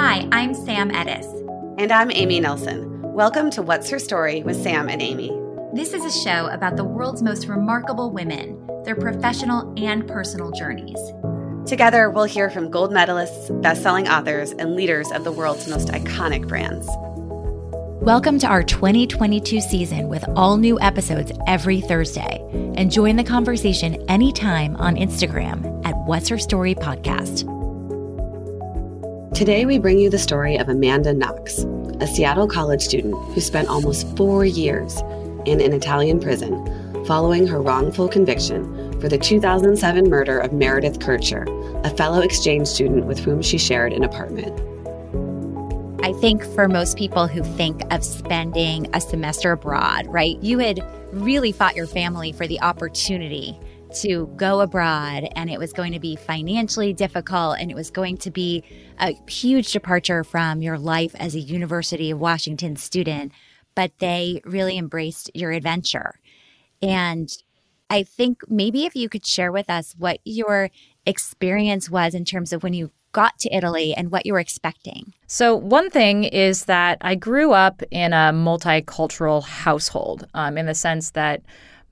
Hi, I'm Sam Edis. And I'm Amy Nelson. Welcome to What's Her Story with Sam and Amy. This is a show about the world's most remarkable women, their professional and personal journeys. Together, we'll hear from gold medalists, best selling authors, and leaders of the world's most iconic brands. Welcome to our 2022 season with all new episodes every Thursday. And join the conversation anytime on Instagram at What's Her Story Podcast. Today, we bring you the story of Amanda Knox, a Seattle college student who spent almost four years in an Italian prison following her wrongful conviction for the 2007 murder of Meredith Kercher, a fellow exchange student with whom she shared an apartment. I think for most people who think of spending a semester abroad, right, you had really fought your family for the opportunity to go abroad and it was going to be financially difficult and it was going to be a huge departure from your life as a University of Washington student, but they really embraced your adventure. And I think maybe if you could share with us what your experience was in terms of when you got to Italy and what you were expecting. So, one thing is that I grew up in a multicultural household um, in the sense that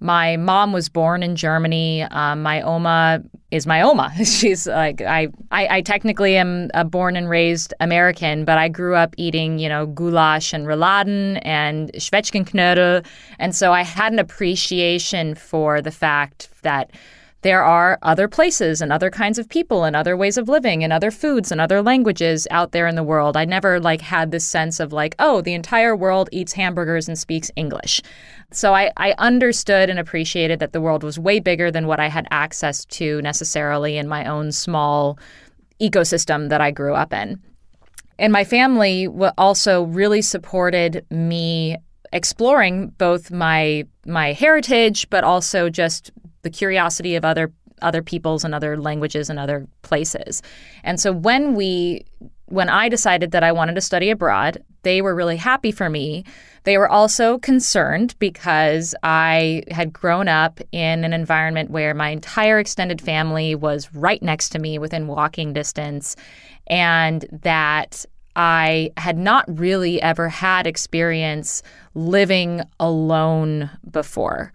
my mom was born in Germany. Um, my oma is my oma. She's like I, I, I technically am a born and raised American, but I grew up eating you know goulash and rouladen and Zwetschgenknödel, and so I had an appreciation for the fact that there are other places and other kinds of people and other ways of living and other foods and other languages out there in the world. I never like had this sense of like, oh, the entire world eats hamburgers and speaks English. So I, I understood and appreciated that the world was way bigger than what I had access to necessarily in my own small ecosystem that I grew up in. And my family also really supported me exploring both my my heritage but also just the curiosity of other other peoples and other languages and other places. And so when we when I decided that I wanted to study abroad, they were really happy for me. They were also concerned because I had grown up in an environment where my entire extended family was right next to me within walking distance and that I had not really ever had experience living alone before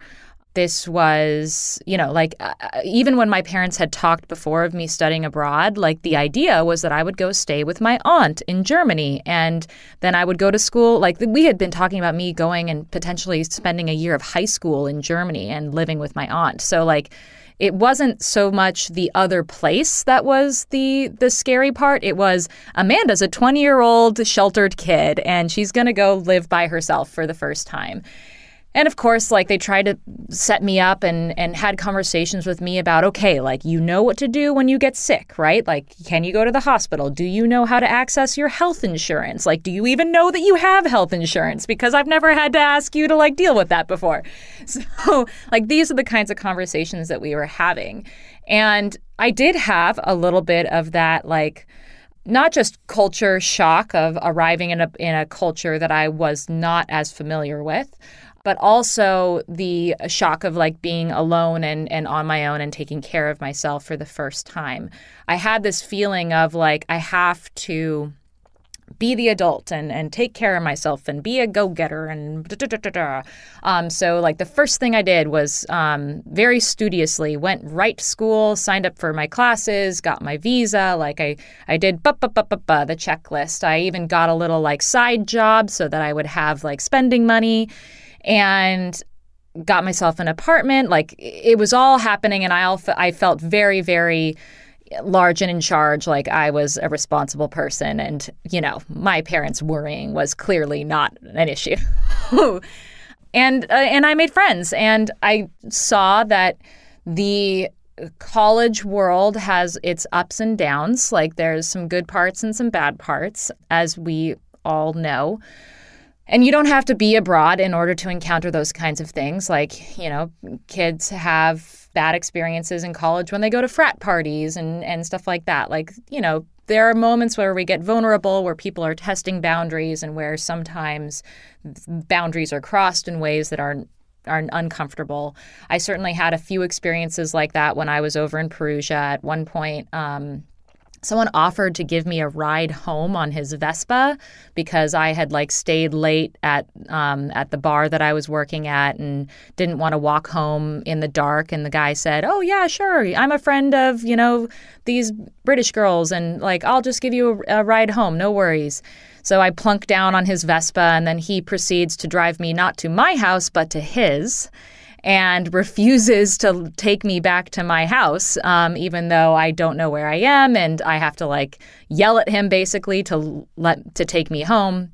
this was, you know, like uh, uh, even when my parents had talked before of me studying abroad, like the idea was that I would go stay with my aunt in Germany. And then I would go to school. Like we had been talking about me going and potentially spending a year of high school in Germany and living with my aunt. So, like, it wasn't so much the other place that was the the scary part. It was Amanda's a 20 year old sheltered kid and she's going to go live by herself for the first time. And of course, like they tried to set me up and, and had conversations with me about, okay, like you know what to do when you get sick, right? Like, can you go to the hospital? Do you know how to access your health insurance? Like, do you even know that you have health insurance? Because I've never had to ask you to like deal with that before. So, like, these are the kinds of conversations that we were having. And I did have a little bit of that, like, not just culture shock of arriving in a in a culture that I was not as familiar with, but also the shock of like being alone and, and on my own and taking care of myself for the first time. I had this feeling of like, I have to be the adult and, and take care of myself and be a go-getter and da, da, da, um, so like the first thing I did was um, very studiously went right to school, signed up for my classes, got my visa. Like I I did bu- bu- bu- bu- bu, the checklist. I even got a little like side job so that I would have like spending money and got myself an apartment. Like it was all happening, and I all I felt very very large and in charge. Like i was a responsible person and you know my parents worrying was clearly not an issue. And uh, and i made friends and i saw that the college world has its ups and downs. Like there's some good parts and some bad parts as we all know and you don't have to be abroad in order to encounter those kinds of things. Like, you know, kids have bad experiences in college when they go to frat parties and, and stuff like that. Like, you know, there are moments where we get vulnerable, where people are testing boundaries, and where sometimes boundaries are crossed in ways that are are uncomfortable. I certainly had a few experiences like that when I was over in Perugia. At one point, um, someone offered to give me a ride home on his Vespa because I had like stayed late at um, at the bar that I was working at and didn't want to walk home in the dark. And the guy said, "Oh yeah, sure. I'm a friend of you know these British girls, and like I'll just give you a, a ride home. No worries." So I plunk down on his Vespa, and then he proceeds to drive me not to my house but to his and refuses to take me back to my house, um, even though I don't know where I am, and I have to like yell at him basically to let to take me home.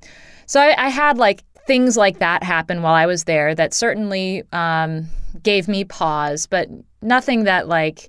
So I, I had like things like that happen while I was there that certainly um, gave me pause, but nothing that like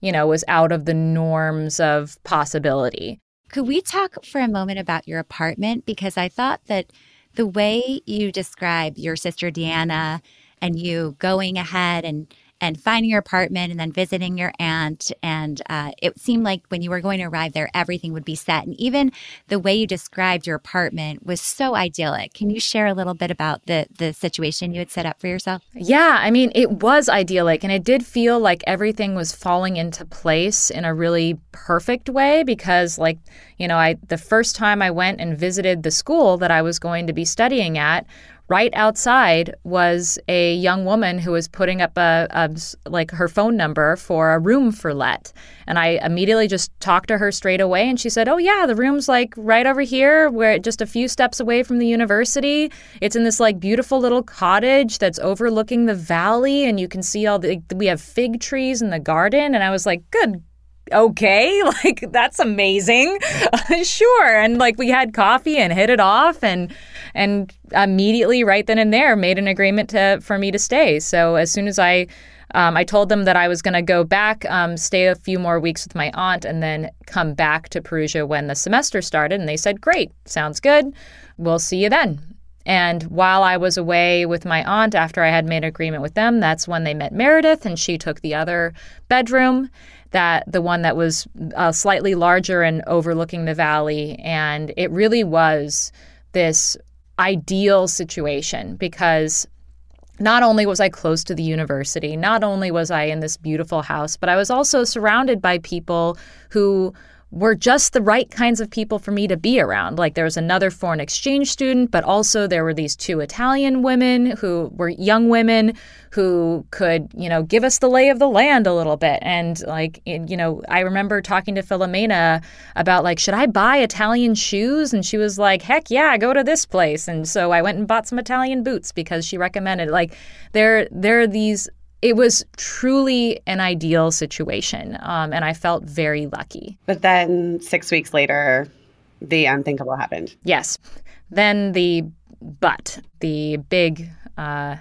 you know was out of the norms of possibility. Could we talk for a moment about your apartment because I thought that the way you describe your sister Deanna and you going ahead and and finding your apartment and then visiting your aunt. And uh, it seemed like when you were going to arrive there, everything would be set. And even the way you described your apartment was so idyllic. Can you share a little bit about the the situation you had set up for yourself? Yeah, I mean, it was idyllic, and it did feel like everything was falling into place in a really perfect way because, like, you know, I the first time I went and visited the school that I was going to be studying at right outside was a young woman who was putting up a, a, like her phone number for a room for let. And i immediately just talked to her straight away and she said oh yeah the room's like right over here. We're just a few steps away from the university. It's in this like beautiful little cottage that's overlooking the valley and you can see all the we have fig trees in the garden. And i was like good okay like that's amazing sure and like we had coffee and hit it off and and immediately right then and there made an agreement to for me to stay so as soon as i um, I told them that I was going to go back, um, stay a few more weeks with my aunt, and then come back to Perugia when the semester started. And they said, Great, sounds good. We'll see you then. And while I was away with my aunt, after I had made an agreement with them, that's when they met Meredith, and she took the other bedroom that the one that was uh, slightly larger and overlooking the valley. And it really was this ideal situation because not only was I close to the university, not only was I in this beautiful house, but I was also surrounded by people who were just the right kinds of people for me to be around. Like there was another foreign exchange student, but also there were these two Italian women who were young women who could, you know, give us the lay of the land a little bit. And like, you know, I remember talking to Filomena about like, should I buy Italian shoes? And she was like, heck yeah, go to this place. And so I went and bought some Italian boots because she recommended. Like, there, there are these it was truly an ideal situation. Um, and I felt very lucky. But then six weeks later, the unthinkable happened. Yes. Then the but, the big uh,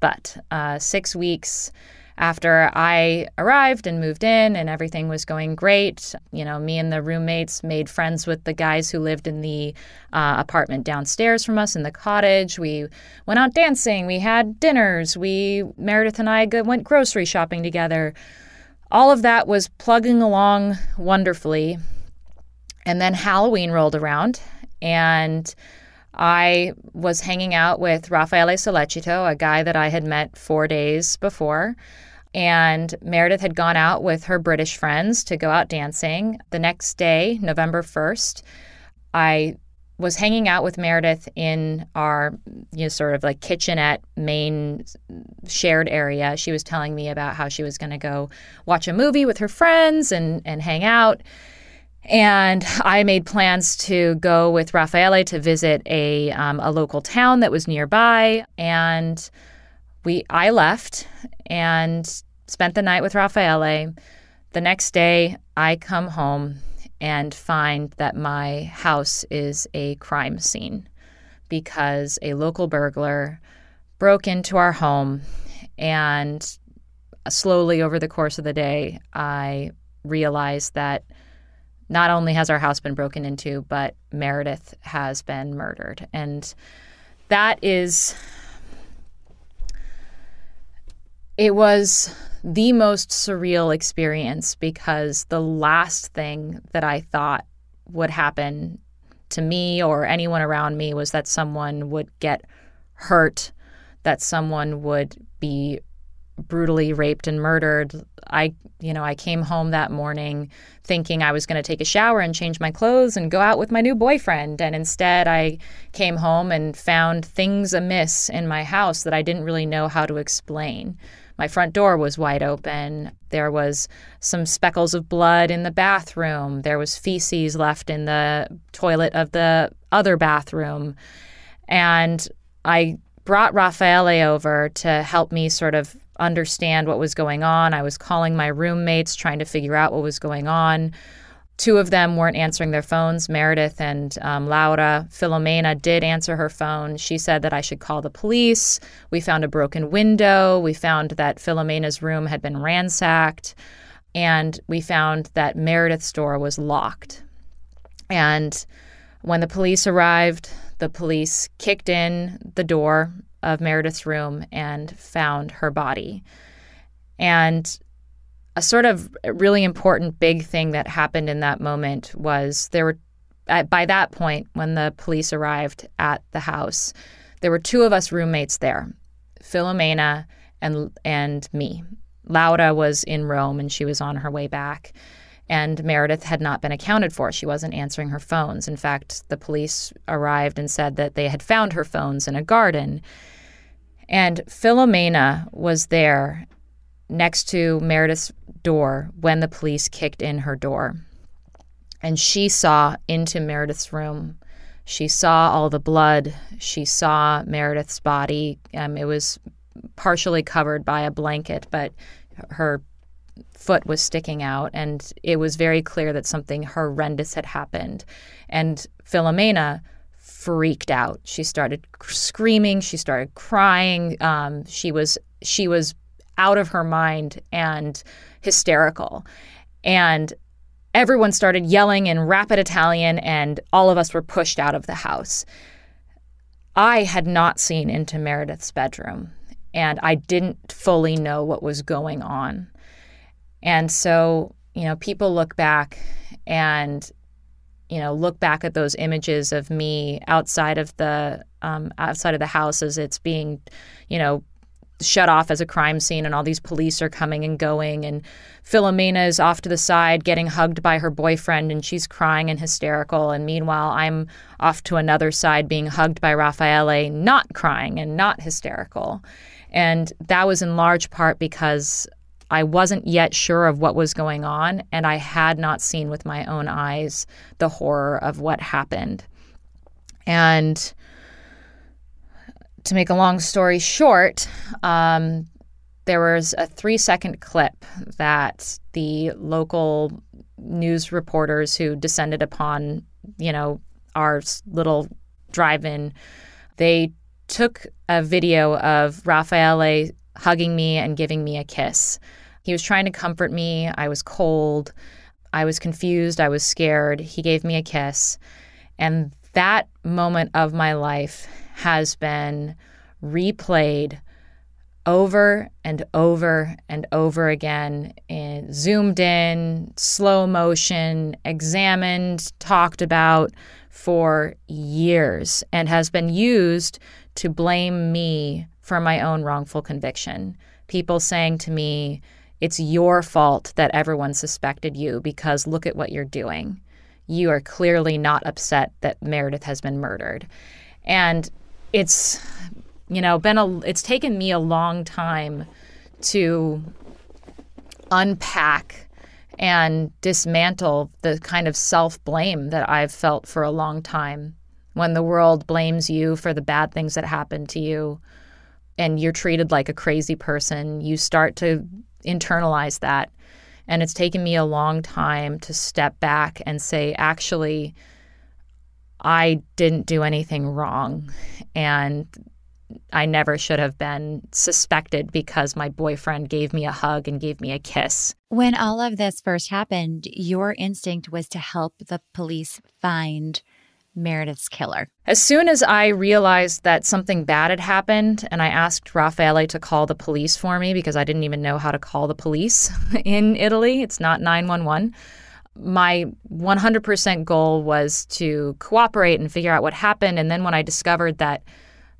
but. Uh, six weeks after I arrived and moved in and everything was going great, you know, me and the roommates made friends with the guys who lived in the uh, apartment downstairs from us in the cottage. We went out dancing, we had dinners, we, Meredith and I went grocery shopping together. All of that was plugging along wonderfully. And then Halloween rolled around and I was hanging out with Raffaele Sollecito, a guy that I had met four days before. And Meredith had gone out with her British friends to go out dancing. The next day, November 1st, I was hanging out with Meredith in our you know sort of like kitchenette main shared area. She was telling me about how she was going to go watch a movie with her friends and and hang out. And I made plans to go with Raffaele to visit a um, a local town that was nearby. And we I left and spent the night with Raffaele. The next day, I come home and find that my house is a crime scene because a local burglar broke into our home and slowly over the course of the day I realized that not only has our house been broken into but Meredith has been murdered and that is it was the most surreal experience because the last thing that I thought would happen to me or anyone around me was that someone would get hurt, that someone would be brutally raped and murdered. I, you know, I came home that morning thinking I was going to take a shower and change my clothes and go out with my new boyfriend. And instead, I came home and found things amiss in my house that I didn't really know how to explain. My front door was wide open. There was some speckles of blood in the bathroom. There was feces left in the toilet of the other bathroom. And I brought Raffaele over to help me sort of understand what was going on. I was calling my roommates, trying to figure out what was going on. Two of them weren't answering their phones, Meredith and um, Laura. Filomena did answer her phone. She said that I should call the police. We found a broken window. We found that Filomena's room had been ransacked. And we found that Meredith's door was locked. And when the police arrived, the police kicked in the door of Meredith's room and found her body. And a sort of really important big thing that happened in that moment was there were at, by that point when the police arrived at the house there were two of us roommates there Filomena and and me Laura was in Rome and she was on her way back and Meredith had not been accounted for. She wasn't answering her phones. In fact, the police arrived and said that they had found her phones in a garden and Filomena was there next to Meredith's door when the police kicked in her door. And she saw into Meredith's room. She saw all the blood. She saw Meredith's body. Um, it was partially covered by a blanket, but her foot was sticking out. And it was very clear that something horrendous had happened. And Philomena freaked out. She started screaming. She started crying. Um, she was she was out of her mind and hysterical, and everyone started yelling in rapid Italian, and all of us were pushed out of the house. I had not seen into Meredith's bedroom, and I didn't fully know what was going on. And so, you know, people look back and you know, look back at those images of me outside of the um, outside of the house as it's being, you know, shut off as a crime scene, and all these police are coming and going, and Filomena is off to the side getting hugged by her boyfriend, and she's crying and hysterical, and meanwhile I'm off to another side being hugged by Raffaele, not crying and not hysterical, and that was in large part because I wasn't yet sure of what was going on, and I had not seen with my own eyes the horror of what happened. And to make a long story short, um, there was a three second clip that the local news reporters who descended upon, you know, our little drive in, they took a video of Raffaele hugging me and giving me a kiss. He was trying to comfort me. I was cold. I was confused. I was scared. He gave me a kiss. And that moment of my life has been replayed over and over and over again, in, zoomed in, slow motion, examined, talked about for years, and has been used to blame me for my own wrongful conviction. People saying to me, it's your fault that everyone suspected you because look at what you're doing. You are clearly not upset that Meredith has been murdered. And it's you know, been a it's taken me a long time to unpack and dismantle the kind of self-blame that I've felt for a long time when the world blames you for the bad things that happen to you and you're treated like a crazy person, you start to internalize that. And it's taken me a long time to step back and say, actually, I didn't do anything wrong. And I never should have been suspected because my boyfriend gave me a hug and gave me a kiss. When all of this first happened, your instinct was to help the police find Meredith's killer. As soon as I realized that something bad had happened, and I asked Raffaele to call the police for me because I didn't even know how to call the police in Italy, it's not 911. My 100% goal was to cooperate and figure out what happened. And then when I discovered that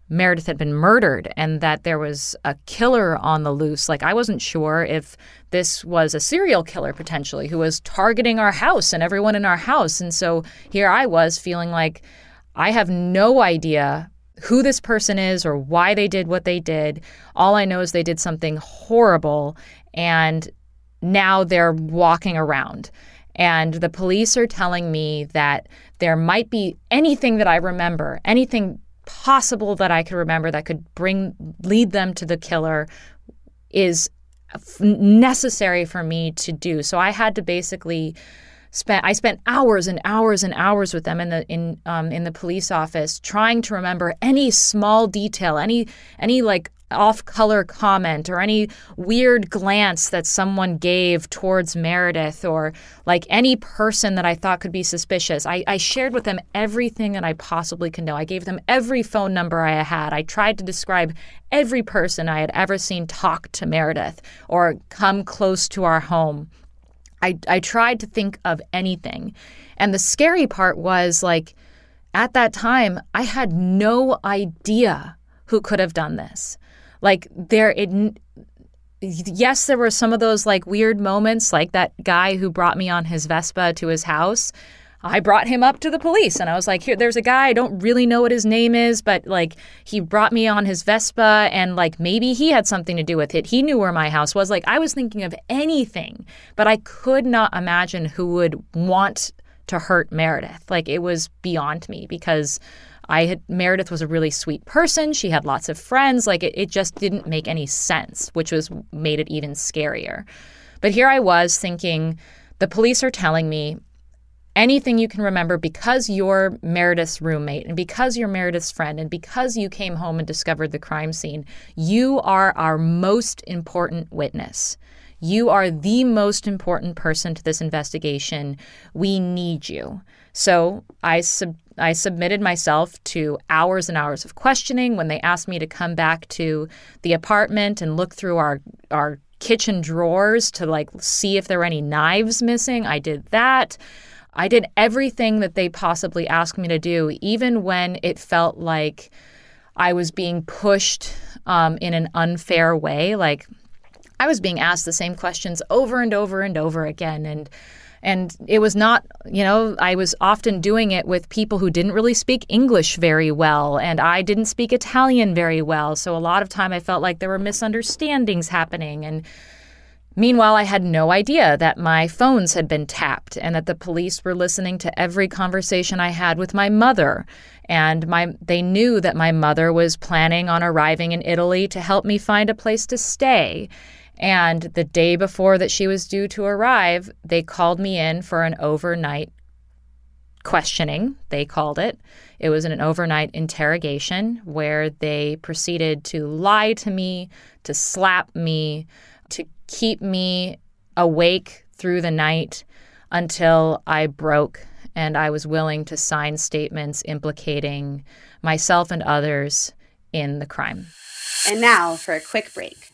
Meredith had been murdered and that there was a killer on the loose. Like, I wasn't sure if this was a serial killer potentially who was targeting our house and everyone in our house. And so here I was feeling like I have no idea who this person is or why they did what they did. All I know is they did something horrible and now they're walking around. And the police are telling me that there might be anything that I remember, anything possible that I could remember that could bring lead them to the killer is necessary for me to do. So I had to basically spent I spent hours and hours and hours with them in the in um, in the police office trying to remember any small detail, any any like off color comment or any weird glance that someone gave towards Meredith or like any person that I thought could be suspicious. I, I shared with them everything that I possibly could know. I gave them every phone number I had. I tried to describe every person I had ever seen talk to Meredith or come close to our home. I, I tried to think of anything. And the scary part was like, at that time, I had no idea who could have done this. Like, there, it, yes, there were some of those like weird moments, like that guy who brought me on his Vespa to his house. I brought him up to the police and I was like, here, there's a guy, I don't really know what his name is, but like he brought me on his Vespa and like maybe he had something to do with it. He knew where my house was. Like I was thinking of anything, but I could not imagine who would want to hurt Meredith. Like it was beyond me because I had Meredith was a really sweet person. She had lots of friends. Like it, it just didn't make any sense, which was made it even scarier. But here I was thinking, the police are telling me anything you can remember because you're Meredith's roommate and because you're Meredith's friend and because you came home and discovered the crime scene, you are our most important witness. You are the most important person to this investigation. We need you. So I sub- I submitted myself to hours and hours of questioning when they asked me to come back to the apartment and look through our our kitchen drawers to like see if there were any knives missing. I did that. I did everything that they possibly asked me to do, even when it felt like I was being pushed um, in an unfair way. Like I was being asked the same questions over and over and over again. And and it was not, you know, I was often doing it with people who didn't really speak English very well, and I didn't speak Italian very well. So a lot of time I felt like there were misunderstandings happening. And Meanwhile, I had no idea that my phones had been tapped and that the police were listening to every conversation I had with my mother. And my, they knew that my mother was planning on arriving in Italy to help me find a place to stay. And the day before that she was due to arrive, they called me in for an overnight questioning, they called it. It was an overnight interrogation where they proceeded to lie to me, to slap me, to keep me awake through the night until I broke and I was willing to sign statements implicating myself and others in the crime. And now for a quick break.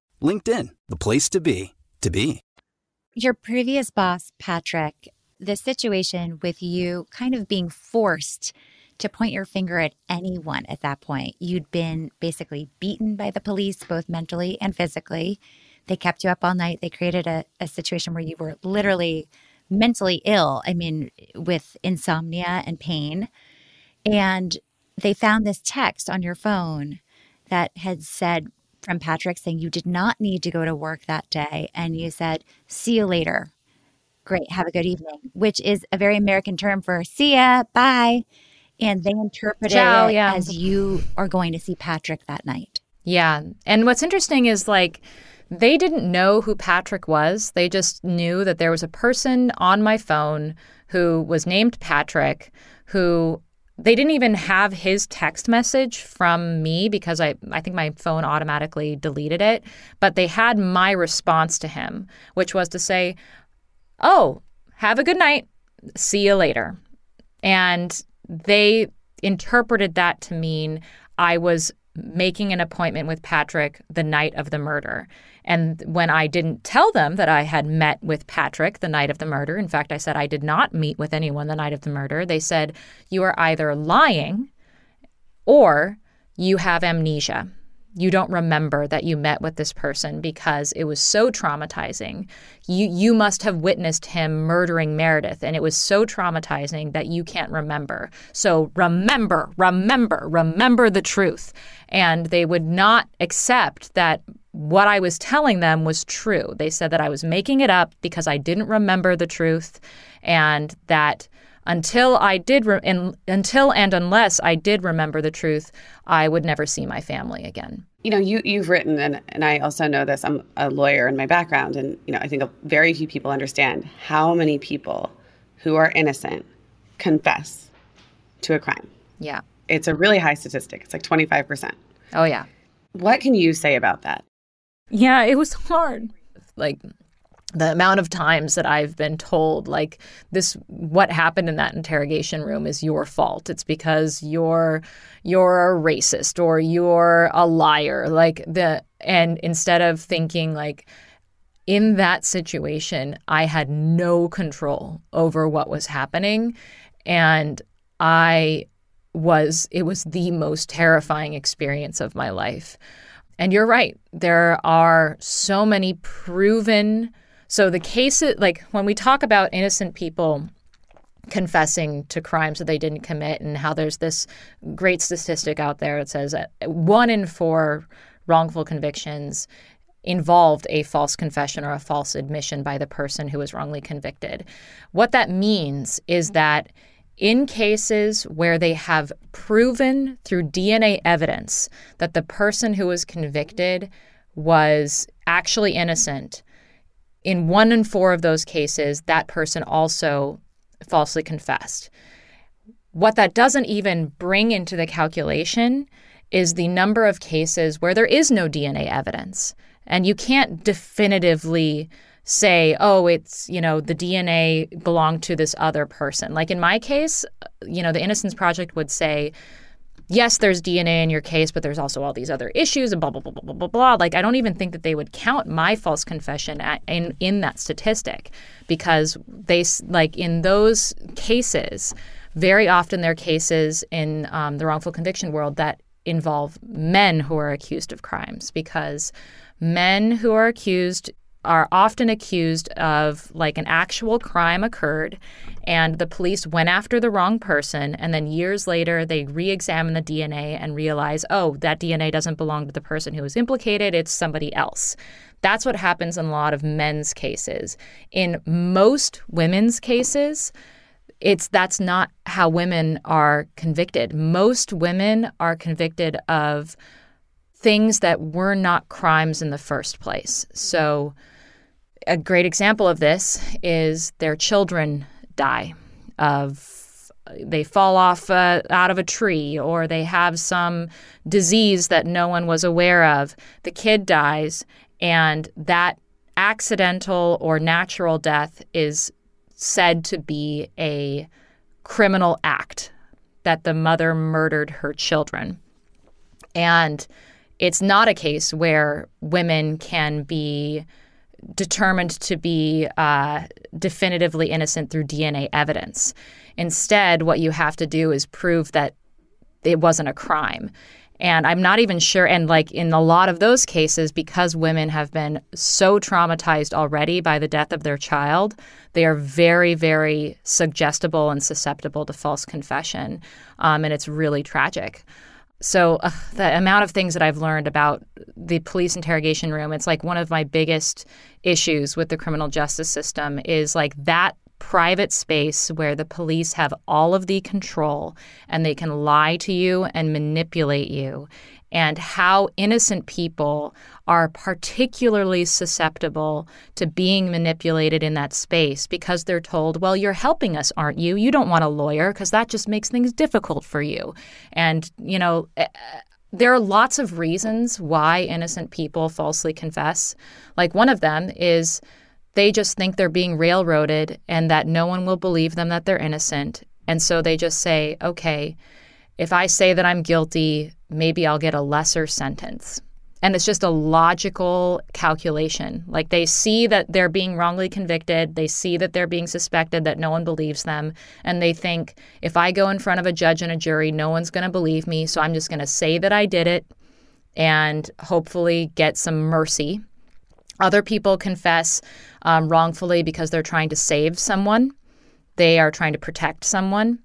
LinkedIn, the place to be, to be. Your previous boss, Patrick, the situation with you kind of being forced – to point your finger at anyone at that point. You'd been basically beaten by the police, both mentally and physically. They kept you up all night. They created a, a situation where you were literally mentally ill, I mean, with insomnia and pain. And they found this text on your phone that had said, from Patrick saying you did not need to go to work that day. And you said, see you later. Great. Have a good evening, which is a very American term for see ya, bye. And they interpreted Ciao, it yeah. as you are going to see Patrick that night. Yeah. And what's interesting is like they didn't know who Patrick was. They just knew that there was a person on my phone who was named Patrick who they didn't even have his text message from me because I, I think my phone automatically deleted it. But they had my response to him, which was to say, Oh, have a good night. See you later. And they interpreted that to mean I was making an appointment with Patrick the night of the murder. And when I didn't tell them that I had met with Patrick the night of the murder, in fact, I said I did not meet with anyone the night of the murder, they said, You are either lying or you have amnesia. You don't remember that you met with this person because it was so traumatizing. You you must have witnessed him murdering Meredith and it was so traumatizing that you can't remember. So remember, remember, remember the truth. And they would not accept that what I was telling them was true. They said that I was making it up because I didn't remember the truth and that until I did re- and until and unless I did remember the truth, I would never see my family again. You know, you you've written, and and I also know this. I'm a lawyer in my background, and you know, I think very few people understand how many people who are innocent confess to a crime. Yeah. It's a really high statistic. It's like 25 percent. Oh yeah. What can you say about that? Yeah, it was hard. Like the amount of times that I've been told, like, this, what happened in that interrogation room is your fault. It's because you're, you're a racist or you're a liar. Like, the, and instead of thinking, like, in that situation, I had no control over what was happening. And I was, it was the most terrifying experience of my life. And you're right. There are so many proven so the cases, like when we talk about innocent people confessing to crimes that they didn't commit, and how there's this great statistic out there that says that one in four wrongful convictions involved a false confession or a false admission by the person who was wrongly convicted. What that means is that in cases where they have proven through DNA evidence that the person who was convicted was actually innocent, in one in four of those cases, that person also falsely confessed. What that doesn't even bring into the calculation is the number of cases where there is no DNA evidence. And you can't definitively say, oh, it's, you know, the DNA belonged to this other person. Like in my case, you know, the Innocence Project would say, yes, there's DNA in your case, but there's also all these other issues and blah, blah, blah, blah, blah, blah, blah. Like, I don't even think that they would count my false confession at, in, in that statistic because they, like, in those cases, very often they're cases in um, the wrongful conviction world that involve men who are accused of crimes because men who are accused are often accused of like an actual crime occurred and the police went after the wrong person and then years later they re-examine the DNA and realize oh that DNA doesn't belong to the person who was implicated it's somebody else. That's what happens in a lot of men's cases. In most women's cases it's that's not how women are convicted. Most women are convicted of things that were not crimes in the first place. So a great example of this is their children die of they fall off uh, out of a tree or they have some disease that no one was aware of. The kid dies and that accidental or natural death is said to be a criminal act that the mother murdered her children. And it's not a case where women can be determined to be uh, definitively innocent through DNA evidence. Instead, what you have to do is prove that it wasn't a crime. And I'm not even sure. And like in a lot of those cases, because women have been so traumatized already by the death of their child, they are very, very suggestible and susceptible to false confession. Um, and it's really tragic. So uh, the amount of things that I've learned about the police interrogation room, it's like one of my biggest issues with the criminal justice system is like that private space where the police have all of the control and they can lie to you and manipulate you and how innocent people are particularly susceptible to being manipulated in that space because they're told, well, you're helping us, aren't you? You don't want a lawyer because that just makes things difficult for you. And, you know, eh, there are lots of reasons why innocent people falsely confess. Like one of them is they just think they're being railroaded and that no one will believe them that they're innocent. And so they just say, okay, if I say that I'm guilty, maybe I'll get a lesser sentence. And it's just a logical calculation. Like they see that they're being wrongly convicted, they see that they're being suspected, that no one believes them, and they think if I go in front of a judge and a jury, no one's going to believe me, so I'm just going to say that I did it and hopefully get some mercy. Other people confess um, wrongfully because they're trying to save someone, they are trying to protect someone.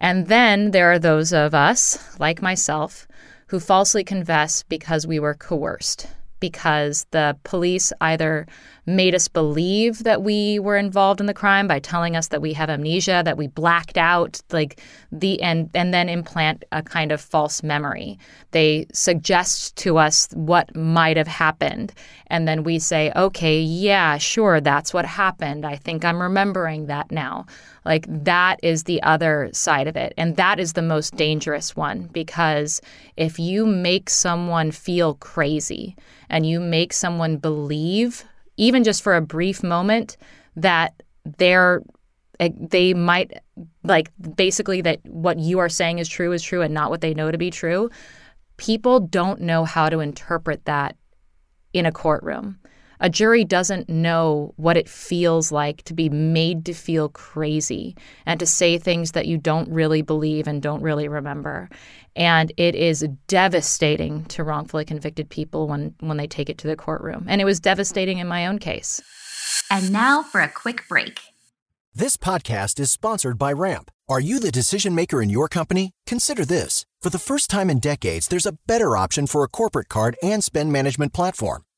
And then there are those of us, like myself, who falsely confess because we were coerced, because the police either made us believe that we were involved in the crime by telling us that we have amnesia, that we blacked out, like the and and then implant a kind of false memory. They suggest to us what might have happened, and then we say, "Okay, yeah, sure, that's what happened. I think I'm remembering that now." Like that is the other side of it. And that is the most dangerous one because if you make someone feel crazy and you make someone believe even just for a brief moment, that they're eh, they might like basically that what you are saying is true is true and not what they know to be true. People don't know how to interpret that in a courtroom. A jury doesn't know what it feels like to be made to feel crazy and to say things that you don't really believe and don't really remember. And it is devastating to wrongfully convicted people when, when they take it to the courtroom. And it was devastating in my own case. And now for a quick break. This podcast is sponsored by Ramp. Are you the decision maker in your company? Consider this. For the first time in decades, there's a better option for a corporate card and spend management platform.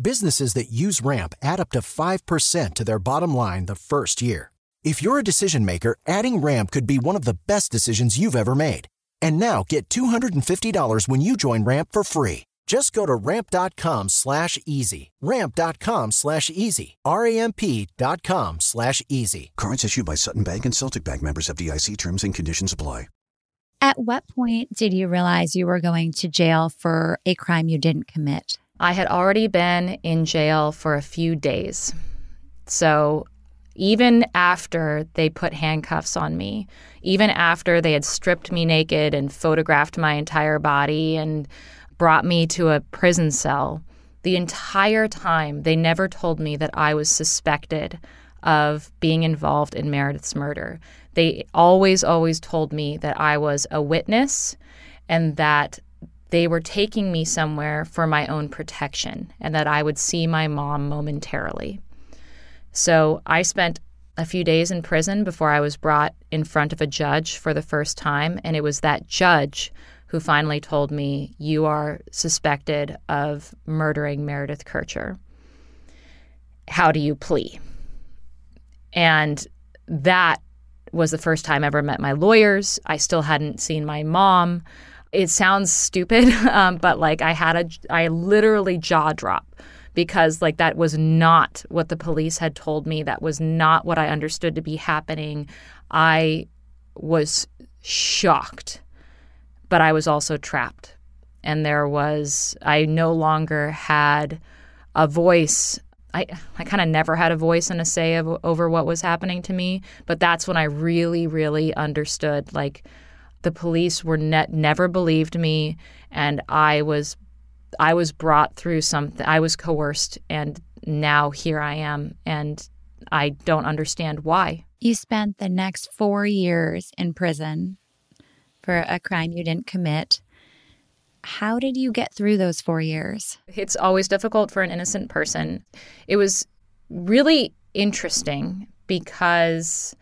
Businesses that use Ramp add up to 5% to their bottom line the first year. If you're a decision maker, adding Ramp could be one of the best decisions you've ever made. And now get $250 when you join Ramp for free. Just go to ramp.com slash easy. Ramp.com slash easy. R-A-M-P.com slash easy. Cards issued by Sutton Bank and Celtic Bank members FDIC terms and conditions apply. At what point did you realize you were going to jail for a crime you didn't commit? I had already been in jail for a few days. So even after they put handcuffs on me, even after they had stripped me naked and photographed my entire body and brought me to a prison cell, the entire time they never told me that I was suspected of being involved in Meredith's murder. They always, always told me that I was a witness and that they were taking me somewhere for my own protection and that I would see my mom momentarily. So I spent a few days in prison before I was brought in front of a judge for the first time. And it was that judge who finally told me, You are suspected of murdering Meredith Kercher. How do you plea? And that was the first time I ever met my lawyers. I still hadn't seen my mom. It sounds stupid, um, but like I had a, I literally jaw drop because like that was not what the police had told me. That was not what I understood to be happening. I was shocked, but I was also trapped. And there was, I no longer had a voice. I, I kind of never had a voice and a say of, over what was happening to me, but that's when I really, really understood like, the police were ne- never believed me, and I was I was brought through something. I was coerced, and now here I am, and I don't understand why. You spent the next four years in prison for a crime you didn't commit. How did you get through those four years? It's always difficult for an innocent person. It was really interesting because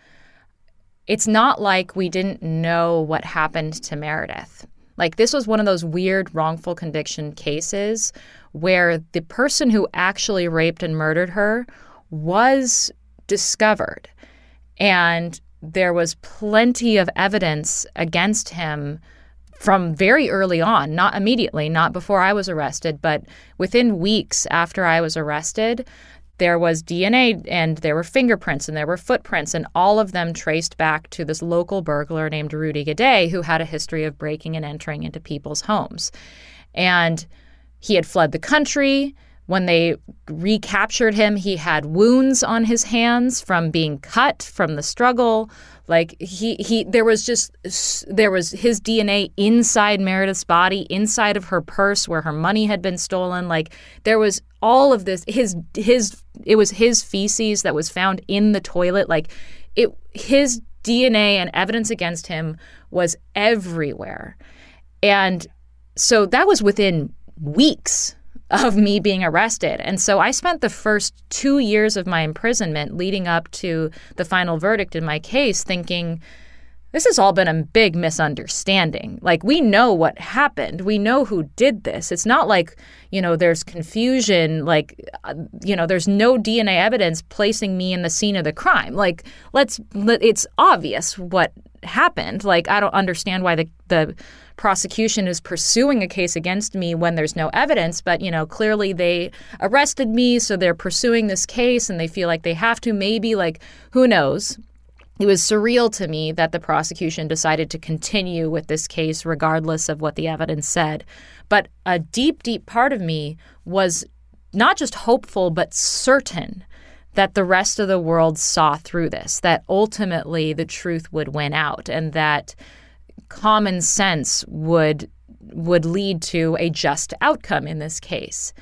it's not like we didn't know what happened to Meredith. Like, this was one of those weird wrongful conviction cases where the person who actually raped and murdered her was discovered. And there was plenty of evidence against him from very early on, not immediately, not before I was arrested, but within weeks after I was arrested, there was DNA and there were fingerprints and there were footprints, and all of them traced back to this local burglar named Rudy Guede, who had a history of breaking and entering into people's homes. And he had fled the country. When they recaptured him, he had wounds on his hands from being cut from the struggle. Like he he there was just there was his DNA inside Meredith's body, inside of her purse where her money had been stolen. Like there was all of this his his it was his feces that was found in the toilet. Like it his DNA and evidence against him was everywhere. And so that was within weeks of me being arrested. And so I spent the first two years of my imprisonment leading up to the final verdict in my case thinking, this has all been a big misunderstanding. Like, we know what happened. We know who did this. It's not like, you know, there's confusion. Like, uh, you know, there's no DNA evidence placing me in the scene of the crime. Like, let's, it's obvious what happened. Like, I don't understand why the, the, prosecution is pursuing a case against me when there's no evidence, but you know, clearly they arrested me, so they're pursuing this case and they feel like they have to. Maybe, like, who knows? It was surreal to me that the prosecution decided to continue with this case regardless of what the evidence said. But a deep, deep part of me was not just hopeful, but certain that the rest of the world saw through this, that ultimately the truth would win out, and that common sense would would lead to a just outcome in this case.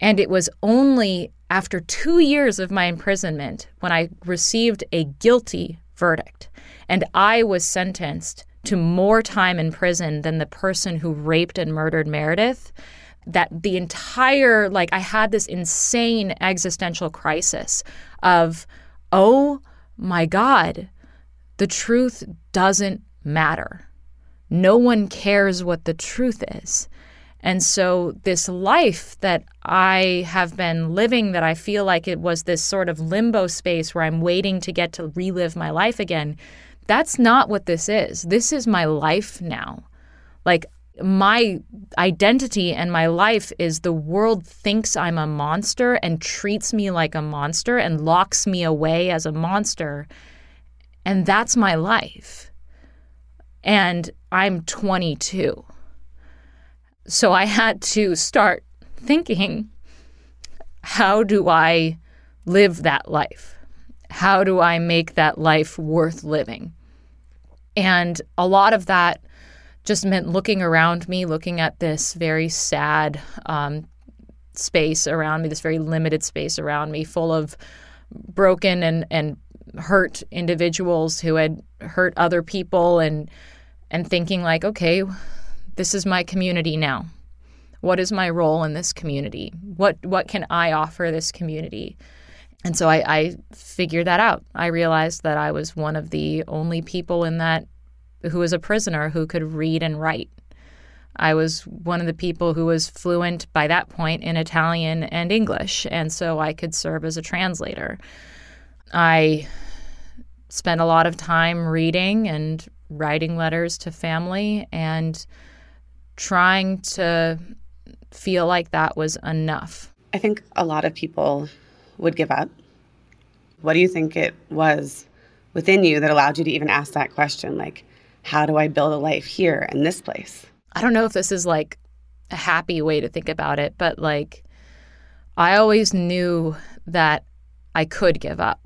And it was only after 2 years of my imprisonment when I received a guilty verdict. And I was sentenced to more time in prison than the person who raped and murdered Meredith. That the entire like I had this insane existential crisis of oh my god the truth doesn't matter. No one cares what the truth is. And so, this life that I have been living, that I feel like it was this sort of limbo space where I'm waiting to get to relive my life again, that's not what this is. This is my life now. Like, my identity and my life is the world thinks I'm a monster and treats me like a monster and locks me away as a monster. And that's my life. And I'm 22. So I had to start thinking how do I live that life? How do I make that life worth living? And a lot of that just meant looking around me, looking at this very sad um, space around me, this very limited space around me, full of broken and, and hurt individuals who had hurt other people and and thinking like, okay, this is my community now. What is my role in this community? What what can I offer this community? And so I, I figured that out. I realized that I was one of the only people in that who was a prisoner who could read and write. I was one of the people who was fluent by that point in Italian and English, and so I could serve as a translator. I spent a lot of time reading and writing letters to family and trying to feel like that was enough. I think a lot of people would give up. What do you think it was within you that allowed you to even ask that question? Like, how do I build a life here in this place? I don't know if this is like a happy way to think about it, but like, I always knew that I could give up,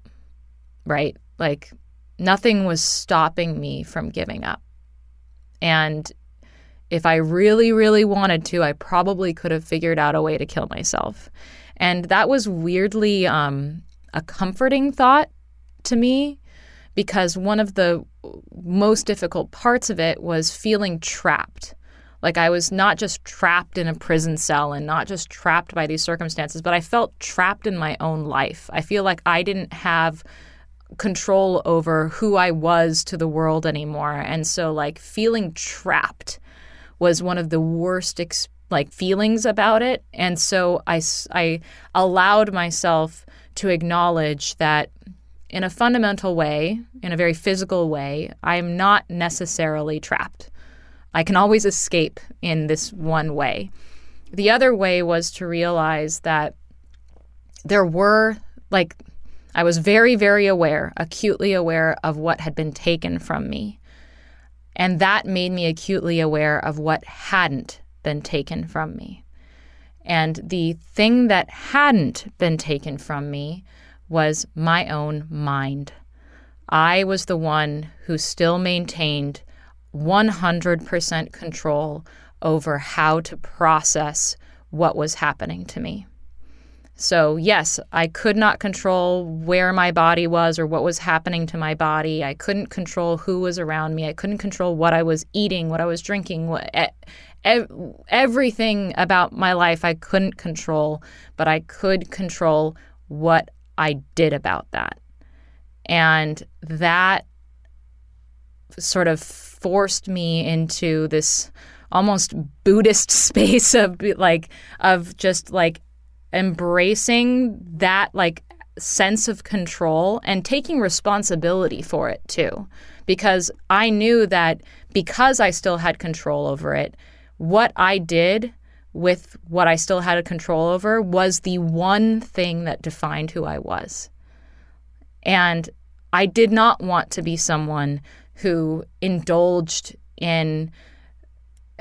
right? Like, nothing was stopping me from giving up. And if I really, really wanted to, I probably could have figured out a way to kill myself. And that was weirdly um, a comforting thought to me because one of the most difficult parts of it was feeling trapped. Like I was not just trapped in a prison cell and not just trapped by these circumstances, but I felt trapped in my own life. I feel like I didn't have control over who I was to the world anymore. And so, like, feeling trapped was one of the worst ex- like feelings about it. And so I, I allowed myself to acknowledge that in a fundamental way in a very physical way i'm not necessarily trapped. I can always escape in this one way. The other way was to realize that there were like i was very very aware acutely aware of what had been taken from me and that made me acutely aware of what hadn't been taken from me. And the thing that hadn't been taken from me was my own mind. I was the one who still maintained 100% control over how to process what was happening to me. So, yes, I could not control where my body was or what was happening to my body. I couldn't control who was around me. I couldn't control what I was eating, what I was drinking, what, everything about my life I couldn't control, but I could control what I did about that. And that sort of forced me into this almost Buddhist space of like of just like embracing that like sense of control and taking responsibility for it too because I knew that because I still had control over it what I did with what I still had control over was the one thing that defined who I was. And I did not want to be someone who indulged in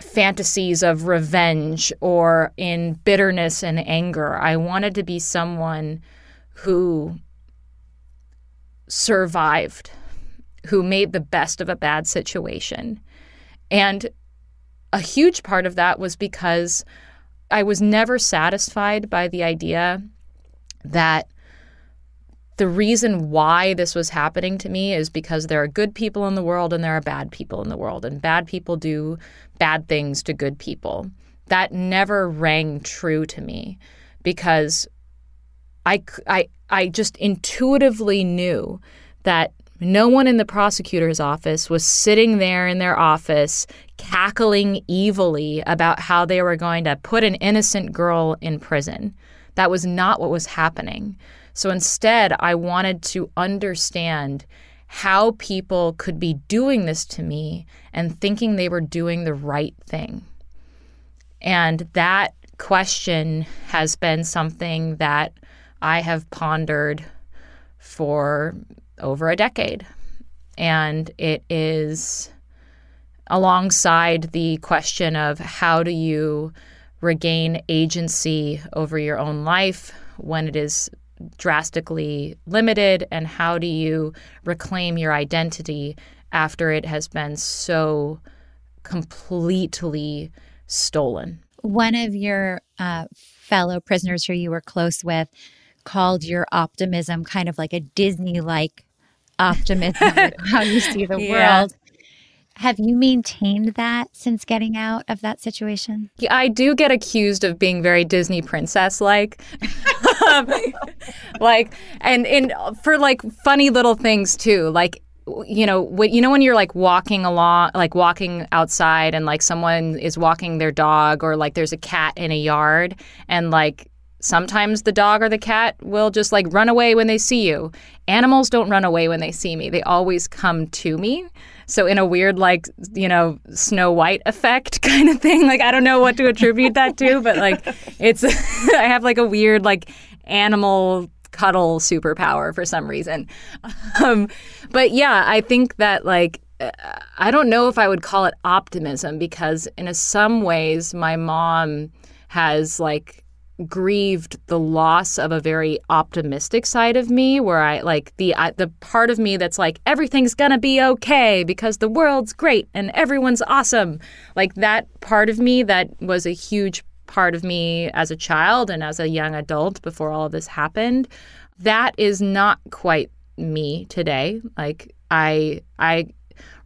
fantasies of revenge or in bitterness and anger. I wanted to be someone who survived, who made the best of a bad situation. And a huge part of that was because I was never satisfied by the idea that the reason why this was happening to me is because there are good people in the world and there are bad people in the world, and bad people do bad things to good people. That never rang true to me because I, I, I just intuitively knew that no one in the prosecutor's office was sitting there in their office cackling evilly about how they were going to put an innocent girl in prison. That was not what was happening. So instead, I wanted to understand how people could be doing this to me and thinking they were doing the right thing. And that question has been something that I have pondered for over a decade. And it is alongside the question of how do you regain agency over your own life when it is drastically limited, and how do you reclaim your identity after it has been so completely stolen. One of your uh, fellow prisoners who you were close with called your optimism kind of like a Disney like optimism, how you see the yeah. world. Have you maintained that since getting out of that situation? Yeah, I do get accused of being very Disney princess like. Um, like and and for like funny little things too. Like you know, what you know when you're like walking along, like walking outside, and like someone is walking their dog, or like there's a cat in a yard, and like sometimes the dog or the cat will just like run away when they see you. Animals don't run away when they see me; they always come to me. So in a weird like you know Snow White effect kind of thing. Like I don't know what to attribute that to, but like it's I have like a weird like animal cuddle superpower for some reason. Um, but yeah, I think that like uh, I don't know if I would call it optimism because in some ways my mom has like grieved the loss of a very optimistic side of me where I like the I, the part of me that's like everything's going to be okay because the world's great and everyone's awesome. Like that part of me that was a huge part of me as a child and as a young adult before all of this happened. That is not quite me today. Like I I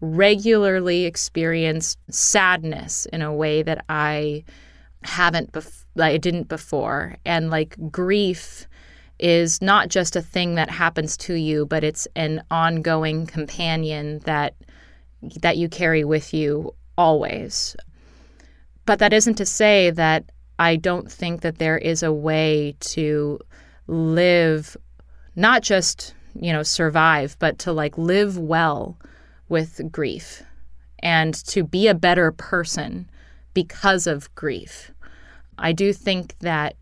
regularly experience sadness in a way that I haven't bef- I didn't before and like grief is not just a thing that happens to you but it's an ongoing companion that that you carry with you always but that isn't to say that I don't think that there is a way to live not just you know survive but to like live well with grief and to be a better person because of grief. I do think that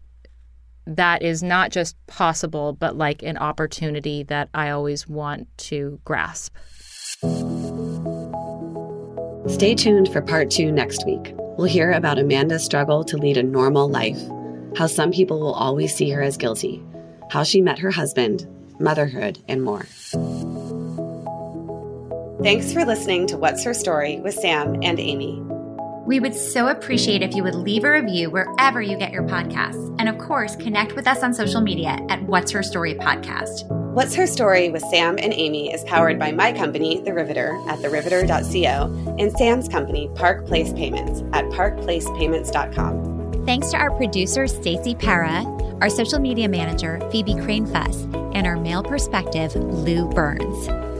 that is not just possible, but like an opportunity that I always want to grasp. Stay tuned for part two next week. We'll hear about Amanda's struggle to lead a normal life, how some people will always see her as guilty, how she met her husband, motherhood, and more. Thanks for listening to What's Her Story with Sam and Amy. We would so appreciate if you would leave a review wherever you get your podcasts. And of course, connect with us on social media at What's Her Story Podcast. What's Her Story with Sam and Amy is powered by my company, The Riveter, at theriveter.co, and Sam's company, Park Place Payments, at parkplacepayments.com. Thanks to our producer, Stacey Para, our social media manager, Phoebe Crane Fuss, and our male perspective, Lou Burns.